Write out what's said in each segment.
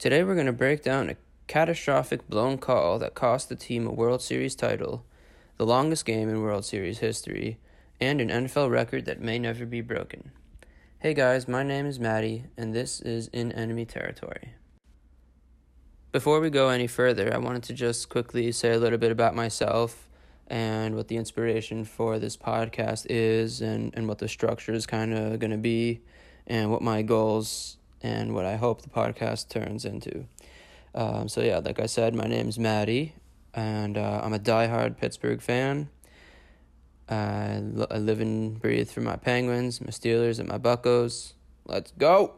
Today we're going to break down a catastrophic blown call that cost the team a World Series title, the longest game in World Series history, and an NFL record that may never be broken. Hey guys, my name is Maddie, and this is In Enemy Territory. Before we go any further, I wanted to just quickly say a little bit about myself and what the inspiration for this podcast is and, and what the structure is kind of going to be and what my goals and what I hope the podcast turns into. Um, so, yeah, like I said, my name's Maddie, and uh, I'm a diehard Pittsburgh fan. I, I live and breathe for my Penguins, my Steelers, and my Buccos. Let's go!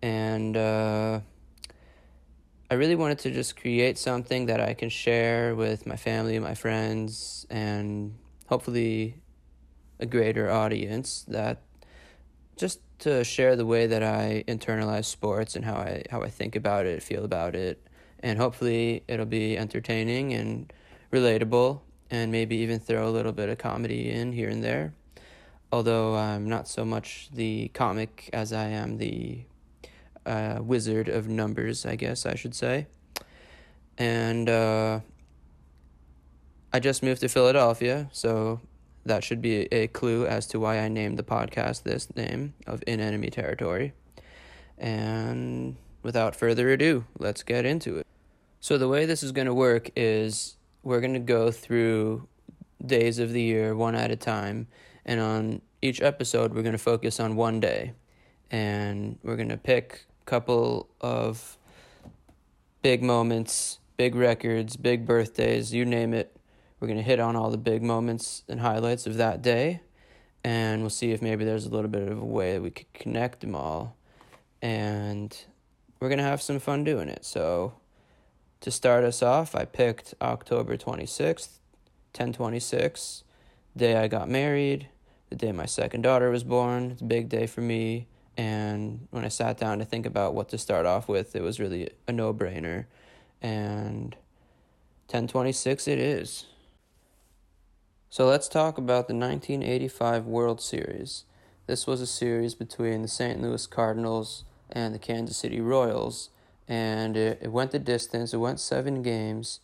And uh, I really wanted to just create something that I can share with my family, my friends, and hopefully a greater audience that just to share the way that I internalize sports and how I how I think about it, feel about it, and hopefully it'll be entertaining and relatable and maybe even throw a little bit of comedy in here and there. Although I'm not so much the comic as I am the uh, wizard of numbers, I guess I should say. And uh, I just moved to Philadelphia, so that should be a clue as to why I named the podcast this name of In Enemy Territory. And without further ado, let's get into it. So, the way this is going to work is we're going to go through days of the year one at a time, and on each episode, we're going to focus on one day. And we're going to pick a couple of big moments, big records, big birthdays, you name it we're going to hit on all the big moments and highlights of that day, and we'll see if maybe there's a little bit of a way that we could connect them all. And we're going to have some fun doing it. So, to start us off, I picked October 26th, 1026, day I got married, the day my second daughter was born. It's a big day for me. And when I sat down to think about what to start off with, it was really a no brainer. And 1026 it is. So let's talk about the 1985 World Series. This was a series between the St. Louis Cardinals and the Kansas City Royals, and it, it went the distance. It went seven games,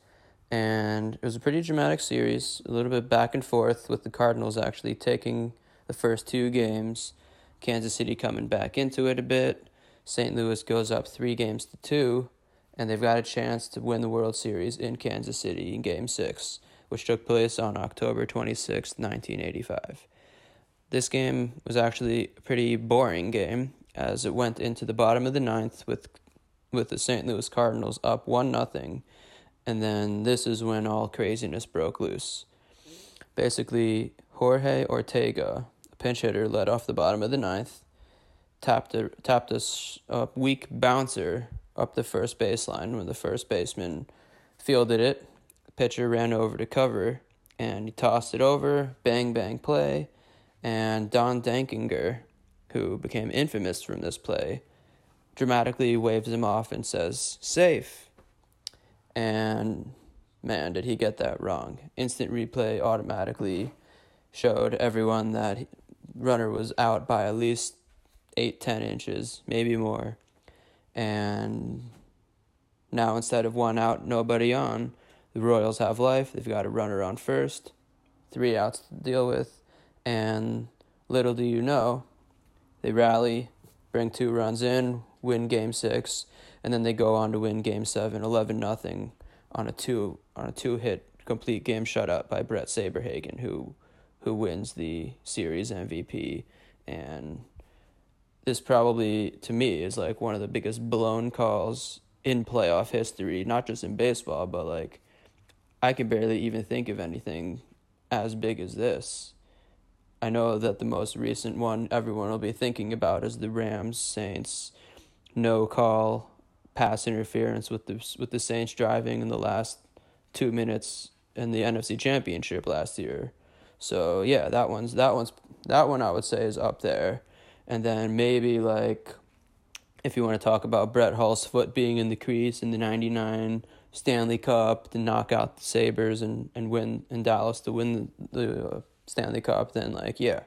and it was a pretty dramatic series, a little bit back and forth, with the Cardinals actually taking the first two games, Kansas City coming back into it a bit. St. Louis goes up three games to two, and they've got a chance to win the World Series in Kansas City in Game 6 which took place on October 26, 1985. This game was actually a pretty boring game as it went into the bottom of the ninth with with the St. Louis Cardinals up 1 nothing, and then this is when all craziness broke loose. Basically, Jorge Ortega, a pinch hitter, led off the bottom of the ninth, tapped a, tapped a weak bouncer up the first baseline when the first baseman fielded it pitcher ran over to cover and he tossed it over, bang bang play, and Don Denkinger, who became infamous from this play, dramatically waves him off and says, safe. And man, did he get that wrong. Instant replay automatically showed everyone that runner was out by at least eight, ten inches, maybe more. And now instead of one out, nobody on, the Royals have life. They've got a runner on first, three outs to deal with, and little do you know, they rally, bring two runs in, win game six, and then they go on to win game seven, 11 nothing on a two on a two hit complete game shutout by Bret Saberhagen, who who wins the series MVP and this probably to me is like one of the biggest blown calls in playoff history, not just in baseball, but like I can barely even think of anything as big as this. I know that the most recent one everyone will be thinking about is the Rams Saints no call pass interference with the with the Saints driving in the last 2 minutes in the NFC Championship last year. So, yeah, that one's that one's that one I would say is up there. And then maybe like if you want to talk about Brett Hull's foot being in the crease in the 99 Stanley Cup to knock out the Sabres and, and win in Dallas to win the, the uh, Stanley Cup, then, like, yeah.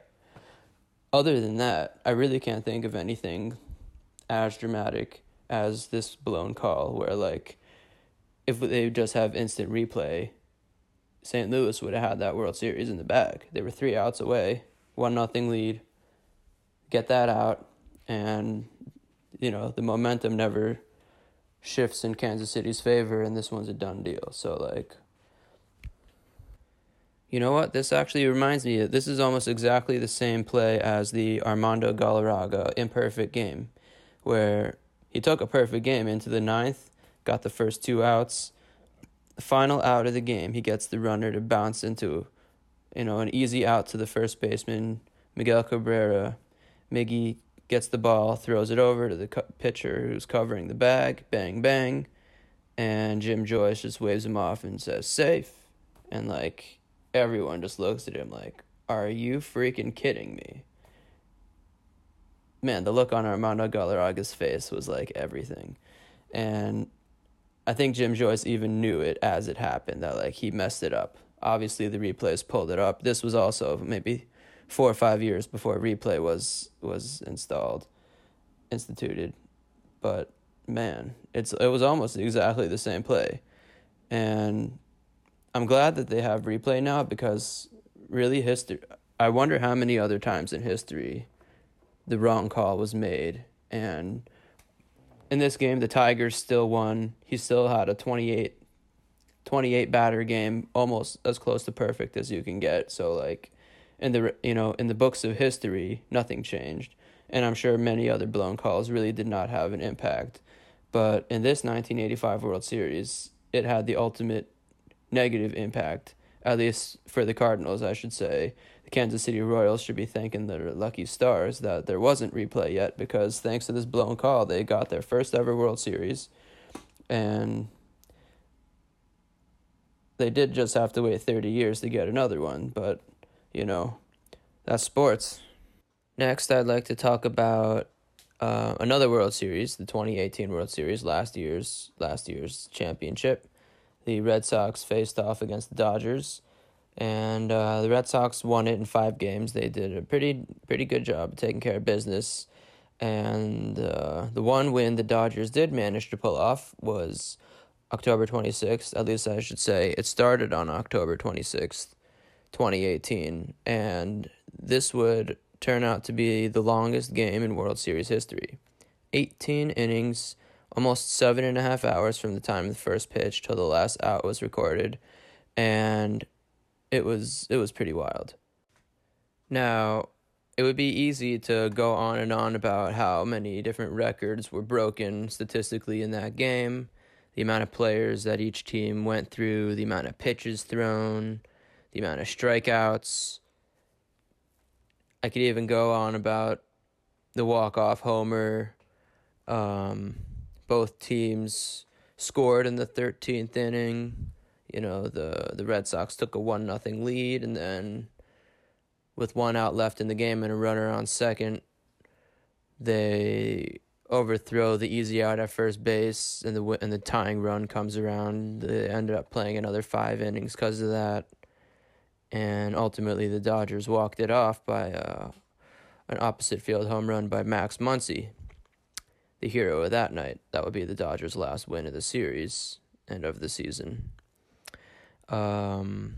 Other than that, I really can't think of anything as dramatic as this blown call where like if they just have instant replay, St. Louis would have had that World Series in the bag. They were three outs away, one nothing lead. Get that out, and you know the momentum never shifts in Kansas City's favor, and this one's a done deal. So like, you know what? This actually reminds me. This is almost exactly the same play as the Armando Galarraga imperfect game, where he took a perfect game into the ninth, got the first two outs. The final out of the game, he gets the runner to bounce into, you know, an easy out to the first baseman, Miguel Cabrera. Miggy gets the ball, throws it over to the pitcher who's covering the bag, bang, bang. And Jim Joyce just waves him off and says, safe. And like, everyone just looks at him like, are you freaking kidding me? Man, the look on Armando Galarraga's face was like everything. And I think Jim Joyce even knew it as it happened that like he messed it up. Obviously, the replays pulled it up. This was also maybe four or five years before replay was was installed, instituted. But man, it's it was almost exactly the same play, and I'm glad that they have replay now because really history. I wonder how many other times in history the wrong call was made and in this game the Tigers still won. He still had a 28 28 batter game, almost as close to perfect as you can get. So like in the you know in the books of history, nothing changed, and I'm sure many other blown calls really did not have an impact. But in this 1985 World Series, it had the ultimate negative impact, at least for the Cardinals, I should say. The Kansas City Royals should be thanking their lucky stars that there wasn't replay yet because thanks to this blown call, they got their first ever World Series. And they did just have to wait 30 years to get another one, but you know, that's sports. Next, I'd like to talk about uh, another World Series, the 2018 World Series, last year's last year's championship. The Red Sox faced off against the Dodgers, and uh, the Red Sox won it in five games. They did a pretty pretty good job taking care of business, and uh, the one win the Dodgers did manage to pull off was October 26th. At least I should say it started on October 26th 2018, and this would turn out to be the longest game in World Series history. 18 innings, almost seven and a half hours from the time of the first pitch till the last out was recorded, and it was it was pretty wild. Now, it would be easy to go on and on about how many different records were broken statistically in that game, the amount of players that each team went through, the amount of pitches thrown, the amount of strikeouts. I could even go on about the walk off homer. Um, both teams scored in the 13th inning. You know, the, the Red Sox took a 1 nothing lead, and then with one out left in the game and a runner on second, they overthrow the easy out at first base, and the and the tying run comes around. They ended up playing another five innings because of that and ultimately the Dodgers walked it off by uh, an opposite field home run by Max Muncy, the hero of that night. That would be the Dodgers' last win of the series and of the season. Um,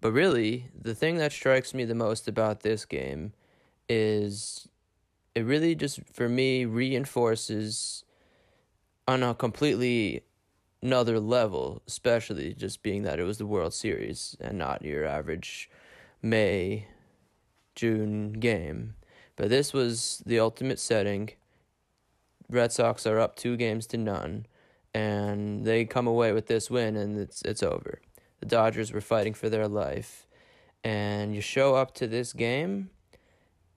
but really, the thing that strikes me the most about this game is it really just, for me, reinforces on a completely another level, especially just being that it was the World Series and not your average May, June game. But this was the ultimate setting. Red Sox are up two games to none, and they come away with this win, and it's it's over. The Dodgers were fighting for their life, and you show up to this game,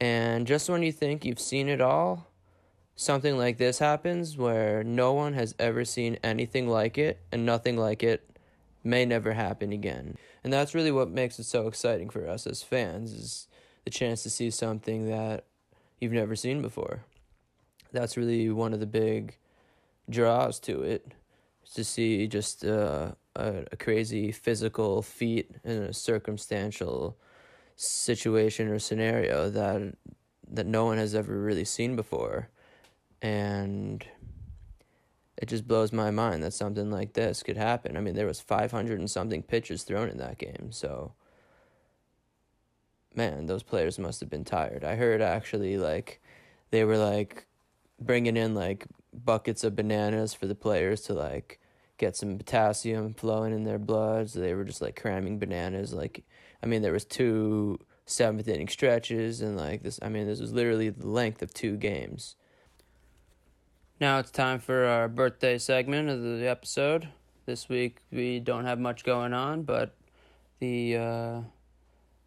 and just when you think you've seen it all, something like this happens where no one has ever seen anything like it and nothing like it may never happen again. And that's really what makes it so exciting for us as fans is the chance to see something that you've never seen before. That's really one of the big draws to it. To see just uh, a, a crazy physical feat in a circumstantial situation or scenario that that no one has ever really seen before and it just blows my mind that something like this could happen. I mean, there was 500 and something pitches thrown in that game, so man, those players must have been tired. I heard actually like they were like bringing in like buckets of bananas for the players to like get some potassium flowing in their blood. So they were just like cramming bananas. Like, I mean, there was two seventh inning stretches and like this. I mean, this was literally the length of two games. Now it's time for our birthday segment of the episode. This week we don't have much going on, but the uh,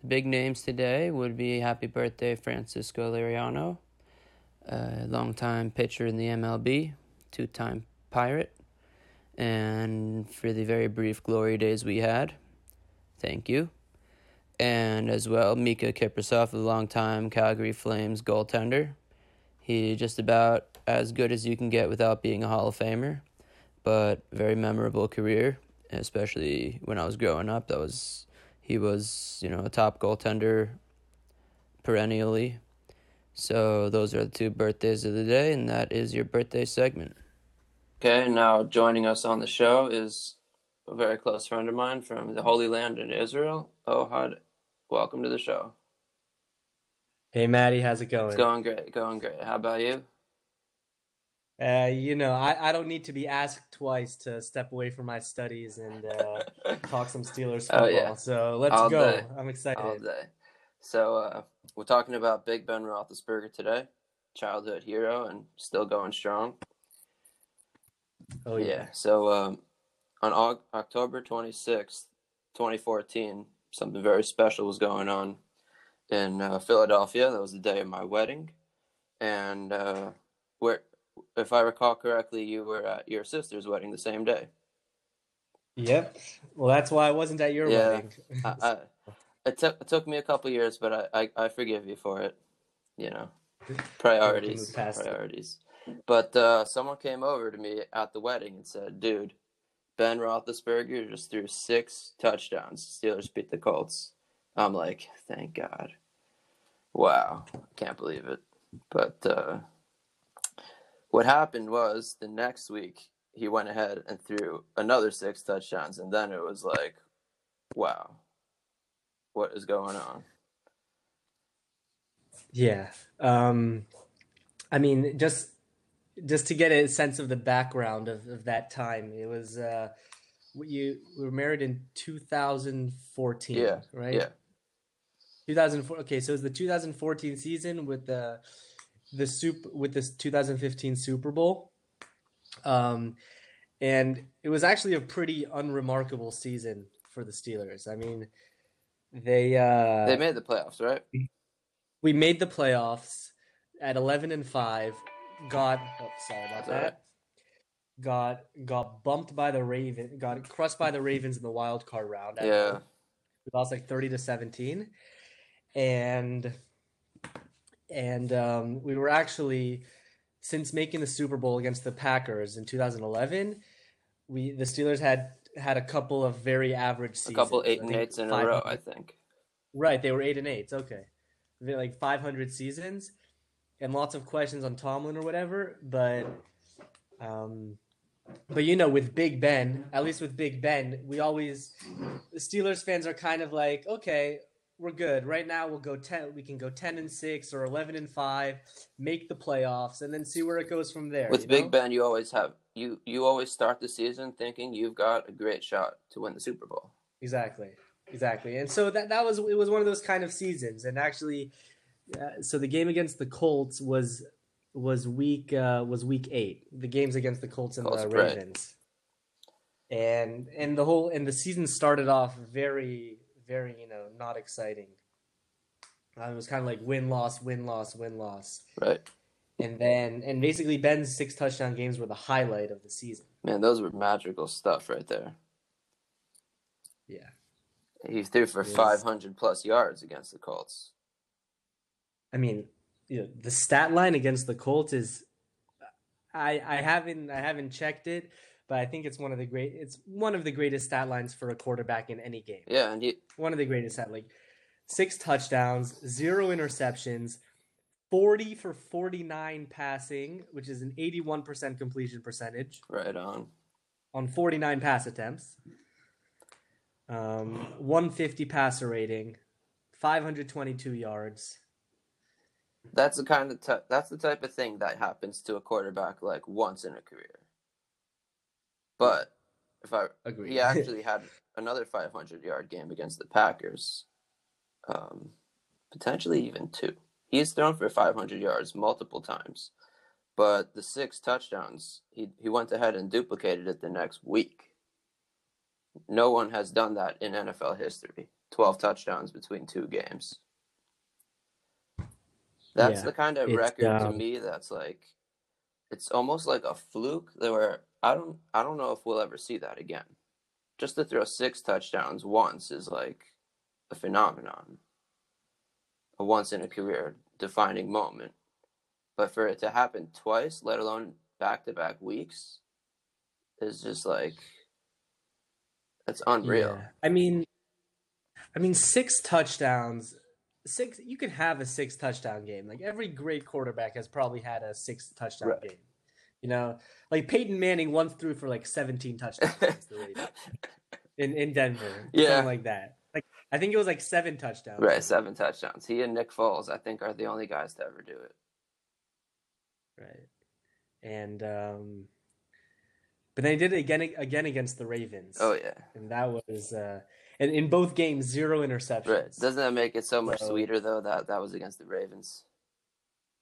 big names today would be happy birthday Francisco Liriano, a longtime pitcher in the MLB, two-time Pirate, and for the very brief glory days we had, thank you. And as well, Miikka Kiprusoff, a longtime Calgary Flames goaltender. He just about as good as you can get without being a Hall of Famer, but very memorable career, especially when I was growing up. That was he was, you know, a top goaltender perennially. So those are the two birthdays of the day, and that is your birthday segment. Okay, now joining us on the show is a very close friend of mine from the Holy Land in Israel. Ohad, welcome to the show. Hey, Maddie, how's it going? It's going great, going great. How about you? Uh, you know, I, I don't need to be asked twice to step away from my studies and uh, talk some Steelers football. Oh, yeah. So let's All go. Day. I'm excited. All day. So uh, we're talking about Big Ben Roethlisberger today, childhood hero and still going strong. Oh yeah. yeah. So um, on October 26th, 2014, something very special was going on in uh, Philadelphia. That was the day of my wedding, and uh, where, if I recall correctly, you were at your sister's wedding the same day. Yep. Well, that's why I wasn't at your yeah, wedding. I, I, it took it took me a couple years, but I, I, I forgive you for it. You know, priorities, priorities. It. But uh, someone came over to me at the wedding and said, "Dude, Ben Roethlisberger just threw six touchdowns. Steelers beat the Colts." I'm like, "Thank God." Wow, I can't believe it. But uh, what happened was the next week he went ahead and threw another six touchdowns, and then it was like, wow, what is going on? Yeah, um, I mean, just just to get a sense of the background of, of that time, it was uh, you were married in 2014, yeah, right? Yeah. 2004. Okay, so it's the 2014 season with the the soup with this 2015 Super Bowl. Um, and it was actually a pretty unremarkable season for the Steelers. I mean, they uh, they made the playoffs, right? We made the playoffs at 11 and 5. Got oh, sorry about That's that. Right. Got got bumped by the Raven, got crushed by the Ravens in the wild card round. Yeah. We lost like 30 to 17 and and um, we were actually since making the Super Bowl against the Packers in 2011, we the Steelers had had a couple of very average seasons. A couple eight and eights in a row, I think. Right, they were eight and eights. Okay, They're like 500 seasons, and lots of questions on Tomlin or whatever. But, um, but you know, with Big Ben, at least with Big Ben, we always the Steelers fans are kind of like, okay, we're good. Right now, we'll go ten. We can go ten and six or eleven and five, make the playoffs, and then see where it goes from there. With Big know? Ben, you always have you you always start the season thinking you've got a great shot to win the Super Bowl. Exactly, exactly. And so that that was it was one of those kind of seasons. And actually, uh, so the game against the Colts was was week uh, was week eight. The games against the Colts and Colts the Ravens. And and the whole and the season started off very very, you know, not exciting. Uh, it was kind of like win loss, win loss, win loss. Right. And then, and basically, Ben's six touchdown games were the highlight of the season. Man, those were magical stuff right there. Yeah. He threw for 500 plus yards against the Colts. I mean, you know, the stat line against the Colts is I I haven't I haven't checked it, but I think it's one of the great. It's one of the greatest stat lines for a quarterback in any game. Yeah, and one of the greatest stat like six touchdowns, zero interceptions, 40 for 49 passing, which is an 81% completion percentage Right on. on 49 pass attempts. Um, 150 passer rating, 522 yards. That's the kind of t- that's the type of thing that happens to a quarterback like once in a career. But if I Agreed. he actually had another 500 yard game against the Packers, um, potentially even two. He's thrown for 500 yards multiple times, but the six touchdowns he he went ahead and duplicated it the next week. No one has done that in NFL history. 12 touchdowns between two games. That's Yeah, the kind of record to um, me that's like it's almost like a fluke that where I don't I don't know if we'll ever see that again. Just to throw six touchdowns once is like a phenomenon. A once in a career defining moment. But for it to happen twice, let alone back to back weeks, is just like that's unreal. Yeah. I mean, I mean, six touchdowns. Six. You can have a six touchdown game. Like every great quarterback has probably had a six touchdown Right. game. You know, like Peyton Manning once threw for like 17 touchdowns against the Raiders in in Denver. Yeah. something like that. Like I think it was like seven touchdowns. Right, seven touchdowns. He and Nick Foles, I think, are the only guys to ever do it. Right. And um, but then he did it again again against the Ravens. Oh yeah. and that was uh, and in both games zero interceptions. Right. Doesn't that make it so much So- sweeter though that that was against the Ravens?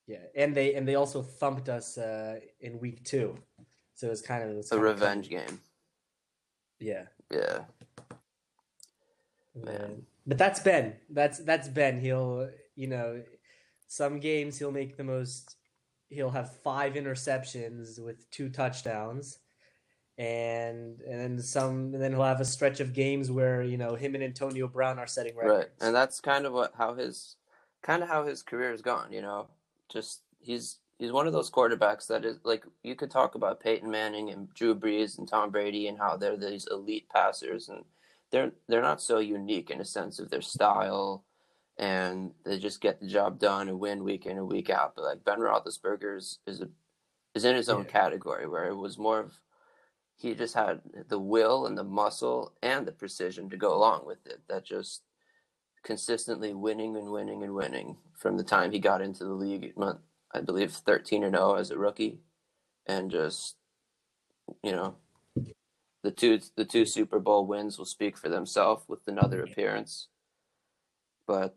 Yeah, and they and they also thumped us uh, in week two, so it was kind of it was A revenge game. Yeah, Yeah. man. Man. But that's Ben. That's that's Ben. He'll you know, some games he'll make the most. He'll have five interceptions with two touchdowns, and and then some. And then he'll have a stretch of games where you know him and Antonio Brown are setting records. Right. And that's kind of what how his kind of how his career has gone, you know. Just he's he's one of those quarterbacks that is like you could talk about Peyton Manning and Drew Brees and Tom Brady and how they're these elite passers and they're they're not so unique in a sense of their style and they just get the job done and win week in and week out. But like Ben Roethlisberger is is, a, is in his own Yeah. category where it was more of he just had the will and the muscle and the precision to go along with it. That just consistently winning and winning and winning from the time he got into the league. I believe thirteen and zero as a rookie, and just you know the two the two Super Bowl wins will speak for themselves with another appearance. But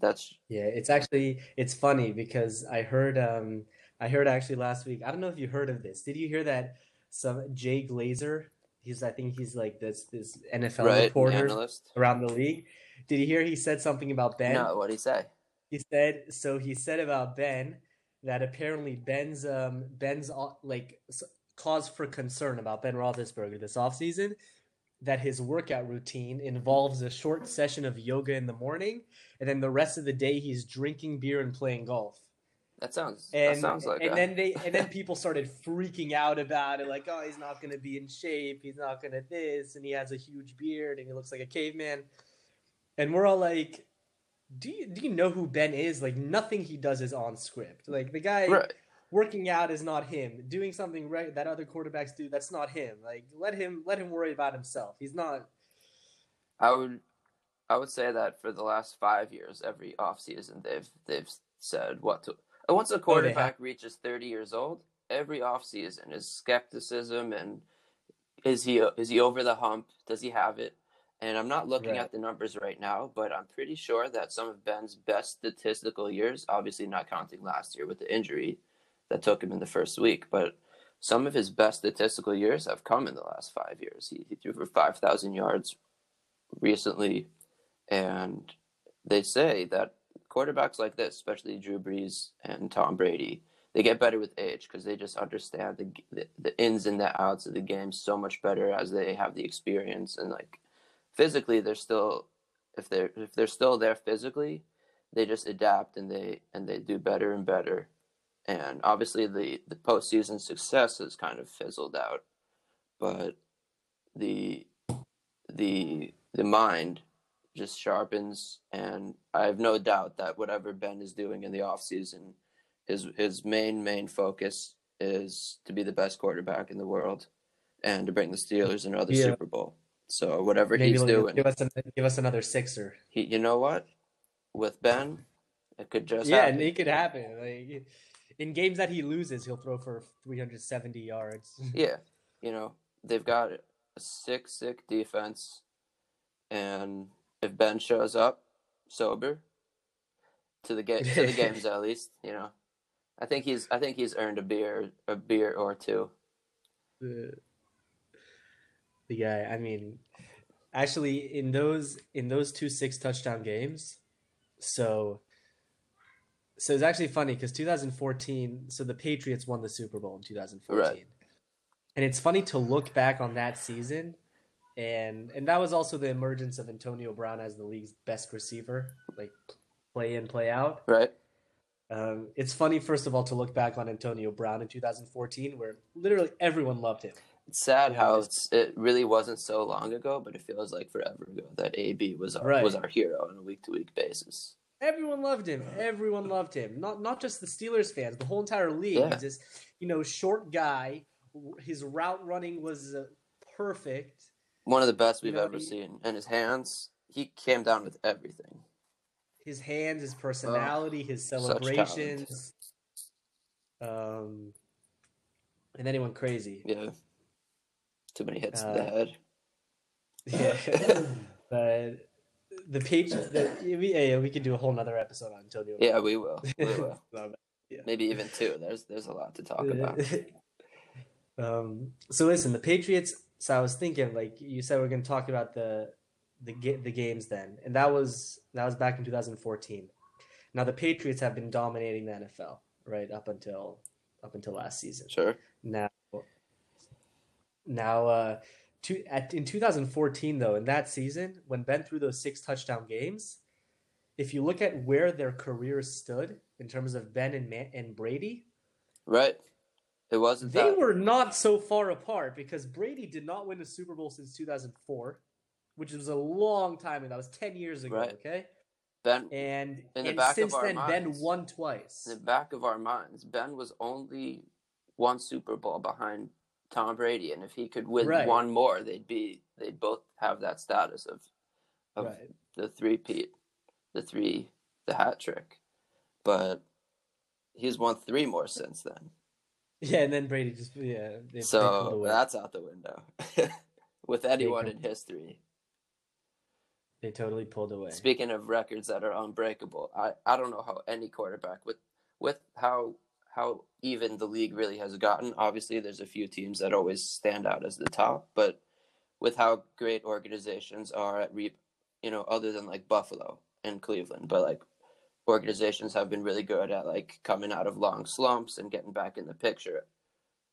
that's Yeah, it's actually it's funny because I heard um I heard actually last week. I don't know if you heard of this. Did you hear that some Jay Glazer, he's I think he's like this this NFL right. reporter Analyst. around the league. Did you hear he said something about Ben? No, what did he say? He said so he said about Ben that apparently Ben's um Ben's uh, like cause for concern about Ben Roethlisberger this offseason that his workout routine involves a short session of yoga in the morning and then the rest of the day he's drinking beer and playing golf. That sounds. And that sounds like. and a- then they and then people started freaking out about it like oh he's not going to be in shape, he's not going to this and he has a huge beard and he looks like a caveman. And we're all like do you do you know who Ben is? Like nothing he does is on script. Like the guy right. working out is not him. Doing something right that other quarterbacks do, that's not him. Like let him let him worry about himself. He's not I would I would say that for the last five years, every offseason they've they've said what to once a oh, quarterback reaches thirty years old, every offseason is skepticism and is he is he over the hump? Does he have it? And I'm not looking Right. at the numbers right now, but I'm pretty sure that some of Ben's best statistical years, obviously not counting last year with the injury that took him in the first week, but some of his best statistical years have come in the last five years. He, he threw for 5,000 yards recently, and they say that quarterbacks like this, especially Drew Brees and Tom Brady, they get better with age because they just understand the, the the ins and the outs of the game so much better as they have the experience and like physically they're still if they're if they're still there physically they just adapt and they and they do better and better and obviously the the postseason success has kind of fizzled out but the the the mind just sharpens, and I have no doubt that whatever Ben is doing in the offseason, his his main main focus is to be the best quarterback in the world, and to bring the Steelers another Yeah. Super Bowl. So whatever Maybe he's he'll doing, give us an, give us another sixer. he, you know what, with Ben, it could just Yeah, happen. and it could happen. Like in games that he loses, he'll throw for 370 yards. Yeah, you know they've got a sick, sick defense, and if Ben shows up sober to the game to the games at least, you know, I think he's I think he's earned a beer a beer or two. the the guy. I mean, actually, in those in those two six touchdown games, so so it's actually funny because 2014. So the Patriots won the Super Bowl in 2014, Right. and it's funny to look back on that season. And and that was also the emergence of Antonio Brown as the league's best receiver, like play in, play out. Right? Um, it's funny, first of all, to look back on Antonio Brown in 2014, where literally everyone loved him. It's sad how it's- it's, it really wasn't so long ago, but it feels like forever ago that AB was our Right. was our hero on a week to week basis. Everyone loved him. Everyone loved him. Not not just the Steelers fans, the whole entire league. Yeah. He's this, you know, short guy. His route running was uh, perfect. One of the best we've know, ever he- seen, and his hands, he came down with everything. His hands, his personality, his such celebrations. Um, and then he went crazy. Yeah, too many hits to Uh, the head. Yeah. but the page, the, we, yeah, we could do a whole nother episode on Antonio. Yeah, we will. We will. Um, Maybe even two. There's there's a lot to talk about. um, so listen, the Patriots. So I was thinking, like you said, we're going to talk about the the the games then, and that was that was back in 2014. Now the Patriots have been dominating the NFL right up until up until last season. Sure. Now, now, uh, to, at, in 2014 though, in that season when Ben threw those six touchdown games, if you look at where their careers stood in terms of Ben and Man- and Brady, Right. It wasn't they that. were not so far apart because Brady did not win a Super Bowl since 2004, which was a long time ago. That was 10 years ago. Right. Okay, Ben. and and since then, Ben won twice. In the back of our minds, Ben was only one Super Bowl behind Tom Brady, and if he could win Right. one more, they'd be they'd both have that status of of Right. the three peat, the three, the hat trick. But he's won three more since then. Yeah, and then Brady just yeah. They, they pulled So that's out the window. With anyone in history. they totally pulled away. Speaking of records that are unbreakable, I, I don't know how any quarterback with with how how even the league really has gotten. Obviously, there's a few teams that always stand out as the top, but with how great organizations are at re, you know, other than like Buffalo and Cleveland, but like organizations have been really good at like coming out of long slumps and getting back in the picture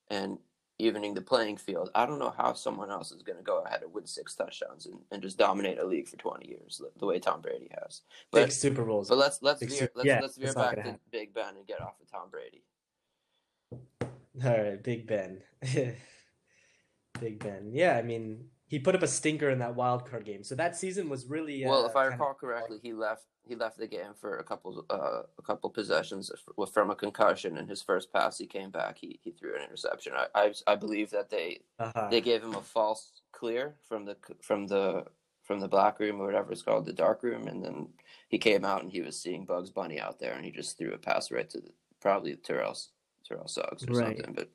and evening the playing field. I don't know how someone else is going to go ahead and win six touchdowns and, and just dominate a league for 20 years the, way Tom Brady has. But Six Super Bowls. but let's let's Big veer, let's, yeah, let's veer back to happen. Big Ben and get off of Tom Brady. All right, Big Ben. Big Ben. Yeah, I mean, he put up a stinker in that wild card game. So that season was really. well, uh, if I recall correctly, he left he left the game for a couple uh, a couple possessions from a concussion. And his first pass, he came back. He he threw an interception. I I, I believe that they uh-huh. they gave him a false clear from the from the from the black room or whatever it's called, the dark room, and then he came out and he was seeing Bugs Bunny out there, and he just threw a pass right to the, probably Terrell Terrell Suggs or Right. something. But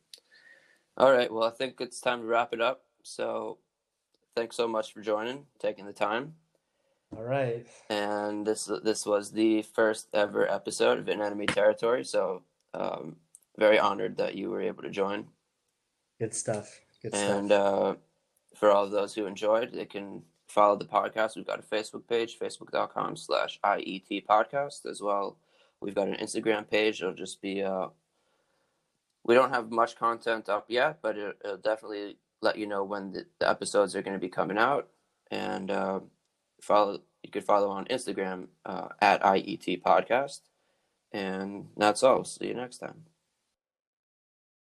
all right, well, I think it's time to wrap it up. So thanks so much for joining, taking the time, All right. and this this was the first ever episode of In Enemy Territory. So um, very honored that you were able to join. Good stuff. Good And stuff. uh, for all of those who enjoyed, they can follow the podcast. We've got a Facebook page, facebook.com slash IET podcast as well. We've got an Instagram page. It'll just be, uh, we don't have much content up yet, but it, it'll definitely let you know when the, the episodes are going to be coming out. And uh, follow, you could follow on Instagram uh, at IET podcast. And that's all. See you next time.